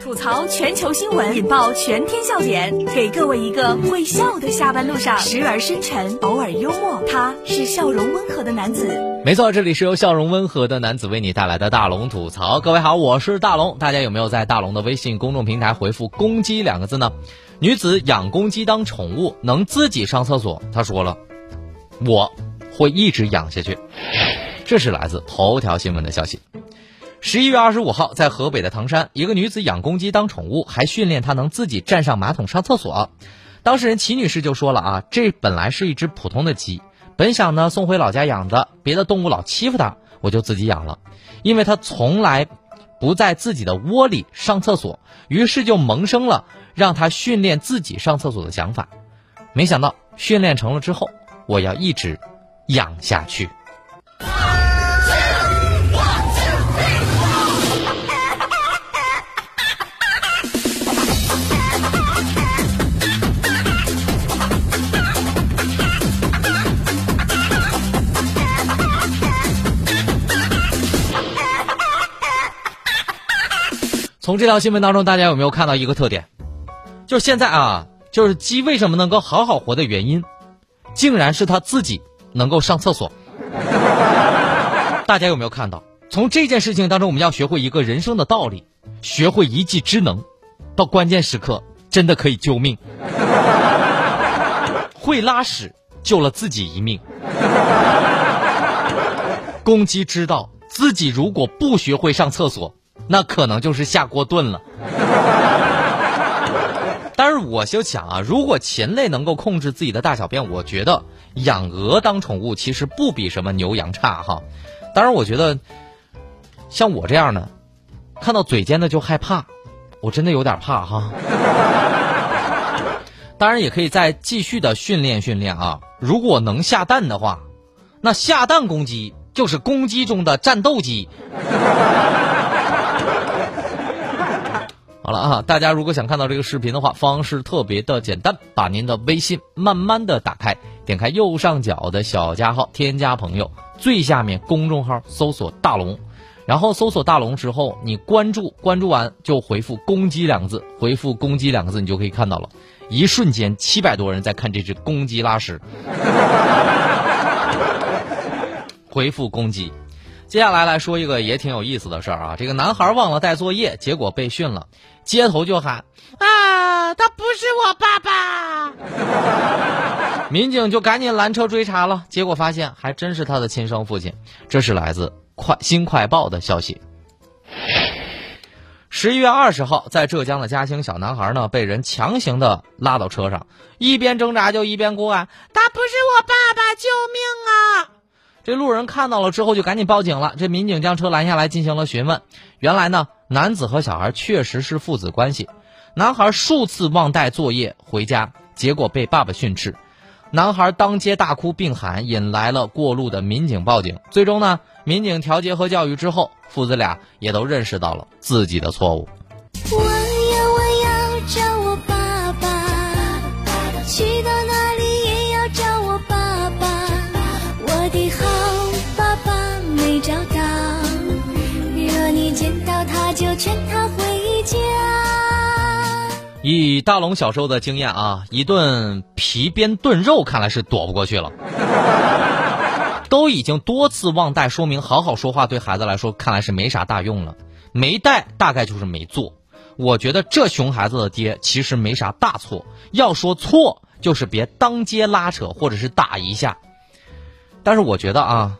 吐槽全球新闻，引爆全天笑点，给各位一个会笑的下班路上，时而深沉，偶尔幽默。他是笑容温和的男子。没错，这里是由笑容温和的男子为你带来的大龙吐槽。各位好，我是大龙。大家有没有在大龙的微信公众平台回复“公鸡”两个字呢？女子养公鸡当宠物，能自己上厕所。她说了，我会一直养下去。这是来自头条新闻的消息。十一月二十五号，在河北的唐山，一个女子养公鸡当宠物，还训练它能自己站上马桶上厕所。当事人齐女士就说了啊，这本来是一只普通的鸡，本想呢送回老家养的，别的动物老欺负它，我就自己养了。因为它从来不在自己的窝里上厕所，于是就萌生了让它训练自己上厕所的想法。没想到训练成了之后，我要一直养下去。从这条新闻当中，大家有没有看到一个特点？就是现在啊，就是鸡为什么能够好好活的原因，竟然是它自己能够上厕所。大家有没有看到？从这件事情当中，我们要学会一个人生的道理，学会一技之能，到关键时刻真的可以救命。会拉屎救了自己一命。公鸡知道自己如果不学会上厕所。那可能就是下锅炖了。但是我就想啊，如果禽类能够控制自己的大小便，我觉得养鹅当宠物其实不比什么牛羊差哈。当然，我觉得像我这样的，看到嘴尖的就害怕，我真的有点怕哈。当然，也可以再继续的训练训练啊。如果能下蛋的话，那下蛋公鸡就是公鸡中的战斗机。好了啊，大家如果想看到这个视频的话，方式特别的简单，把您的微信慢慢的打开，点开右上角的小加号，添加朋友，最下面公众号搜索大龙，然后搜索大龙之后，你关注，关注完就回复公鸡两个字，回复公鸡两个字，你就可以看到了，一瞬间七百多人在看这只公鸡拉屎，回复公鸡。接下来来说一个也挺有意思的事儿啊，这个男孩忘了带作业，结果被训了，街头就喊啊，他不是我爸爸。民警就赶紧拦车追查了，结果发现还真是他的亲生父亲。这是来自快新快报的消息。十一月二十号，在浙江的嘉兴，小男孩呢被人强行的拉到车上，一边挣扎就一边哭喊：“他不是我爸爸，救命啊！”这路人看到了之后就赶紧报警了。这民警将车拦下来进行了询问。原来呢，男子和小孩确实是父子关系。男孩数次忘带作业回家，结果被爸爸训斥。男孩当街大哭并喊，引来了过路的民警报警。最终呢，民警调节和教育之后，父子俩也都认识到了自己的错误。大龙小时候的经验啊，一顿皮鞭炖肉看来是躲不过去了。都已经多次忘带，说明好好说话对孩子来说看来是没啥大用了。没带大概就是没做。我觉得这熊孩子的爹其实没啥大错，要说错就是别当街拉扯或者是打一下。但是我觉得啊，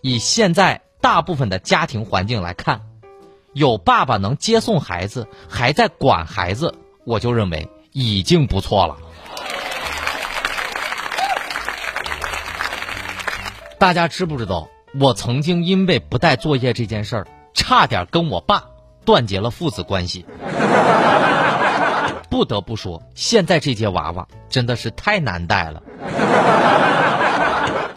以现在大部分的家庭环境来看。有爸爸能接送孩子，还在管孩子，我就认为已经不错了。大家知不知道，我曾经因为不带作业这件事儿，差点跟我爸断绝了父子关系。不得不说，现在这些娃娃真的是太难带了。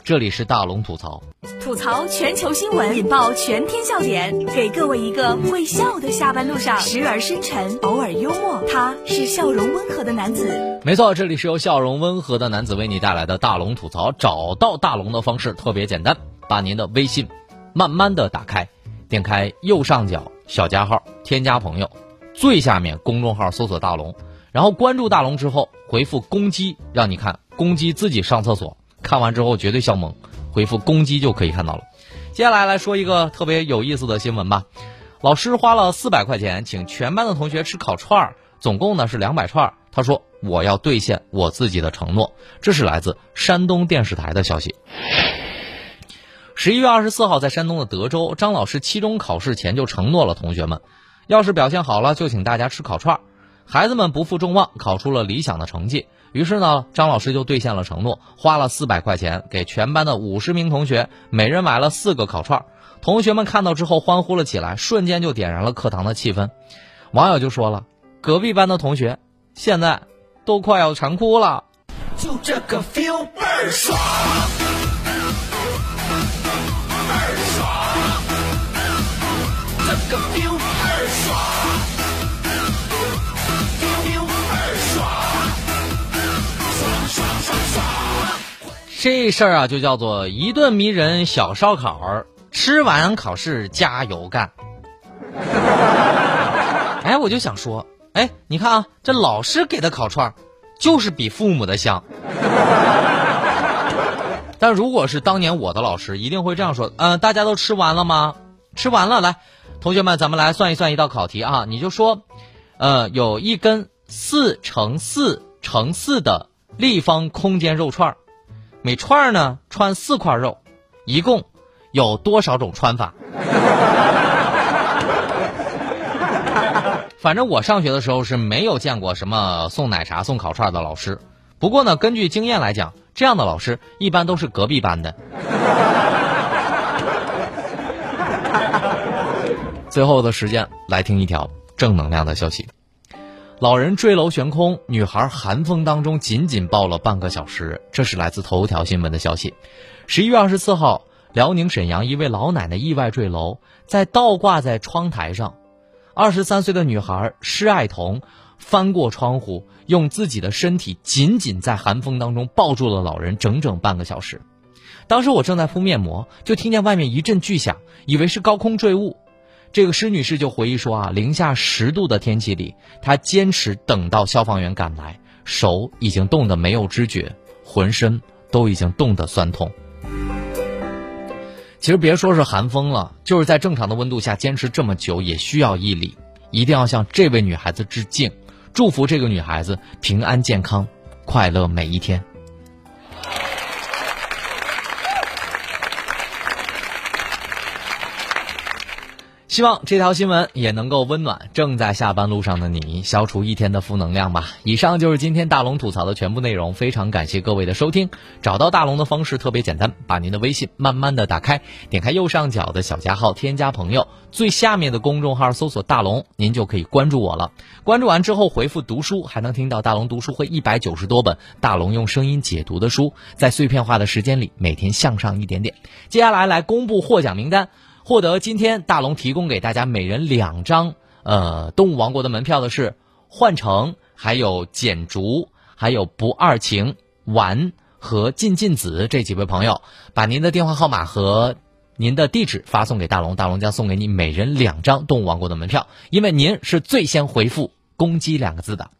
这里是大龙吐槽。吐槽全球新闻，引爆全天笑点，给各位一个会笑的下班路上，时而深沉，偶尔幽默。他是笑容温和的男子。没错，这里是由笑容温和的男子为你带来的大龙吐槽。找到大龙的方式特别简单，把您的微信慢慢的打开，点开右上角小加号，添加朋友，最下面公众号搜索大龙，然后关注大龙之后回复公鸡，让你看公鸡自己上厕所，看完之后绝对笑懵，回复公鸡就可以看到了。接下来来说一个特别有意思的新闻吧，老师花了四百块钱请全班的同学吃烤串儿，总共呢是两百串儿。他说我要兑现我自己的承诺，这是来自山东电视台的消息。十一月二十四号，在山东的德州，张老师期中考试前就承诺了同学们，要是表现好了，就请大家吃烤串儿。孩子们不负众望，考出了理想的成绩。于是呢，张老师就兑现了承诺，花了四百块钱给全班的五十名同学每人买了四个烤串。同学们看到之后欢呼了起来，瞬间就点燃了课堂的气氛。网友就说了，隔壁班的同学现在都快要馋哭了。就这个 feel 倍儿爽。这个 feel 这事儿啊，就叫做一顿迷人小烧烤，吃完考试加油干。哎，我就想说，哎，你看啊，这老师给的烤串，就是比父母的香。但如果是当年我的老师，一定会这样说：嗯，大家都吃完了吗？吃完了，来，同学们，咱们来算一算一道考题啊。你就说，呃，有一根四乘四乘四的立方空间肉串儿。每串呢串四块肉，一共有多少种穿法？反正我上学的时候是没有见过什么送奶茶、送烤串的老师。不过呢，根据经验来讲，这样的老师一般都是隔壁班的。最后的时间来听一条正能量的消息。老人坠楼悬空，女孩寒风当中仅仅抱了半个小时。这是来自头条新闻的消息。十一月二十四号，辽宁沈阳一位老奶奶意外坠楼，在倒挂在窗台上，二十三岁的女孩施爱彤翻过窗户，用自己的身体紧紧在寒风当中抱住了老人整整半个小时。当时我正在敷面膜，就听见外面一阵巨响，以为是高空坠物。这个施女士就回忆说啊，零下十度的天气里，她坚持等到消防员赶来，手已经冻得没有知觉，浑身都已经冻得酸痛。其实别说是寒风了，就是在正常的温度下坚持这么久也需要毅力。一定要向这位女孩子致敬，祝福这个女孩子平安健康，快乐每一天。希望这条新闻也能够温暖正在下班路上的你，消除一天的负能量吧。以上就是今天大龙吐槽的全部内容，非常感谢各位的收听。找到大龙的方式特别简单，把您的微信慢慢的打开，点开右上角的小加号，添加朋友，最下面的公众号搜索大龙，您就可以关注我了。关注完之后回复读书，还能听到大龙读书会一百九十多本大龙用声音解读的书，在碎片化的时间里每天向上一点点。接下来来公布获奖名单。获得今天大龙提供给大家每人两张呃动物王国的门票的是幻城，还有简竹，还有不二情丸和进进子这几位朋友，把您的电话号码和您的地址发送给大龙，大龙将送给你每人两张动物王国的门票，因为您是最先回复“公鸡”两个字的。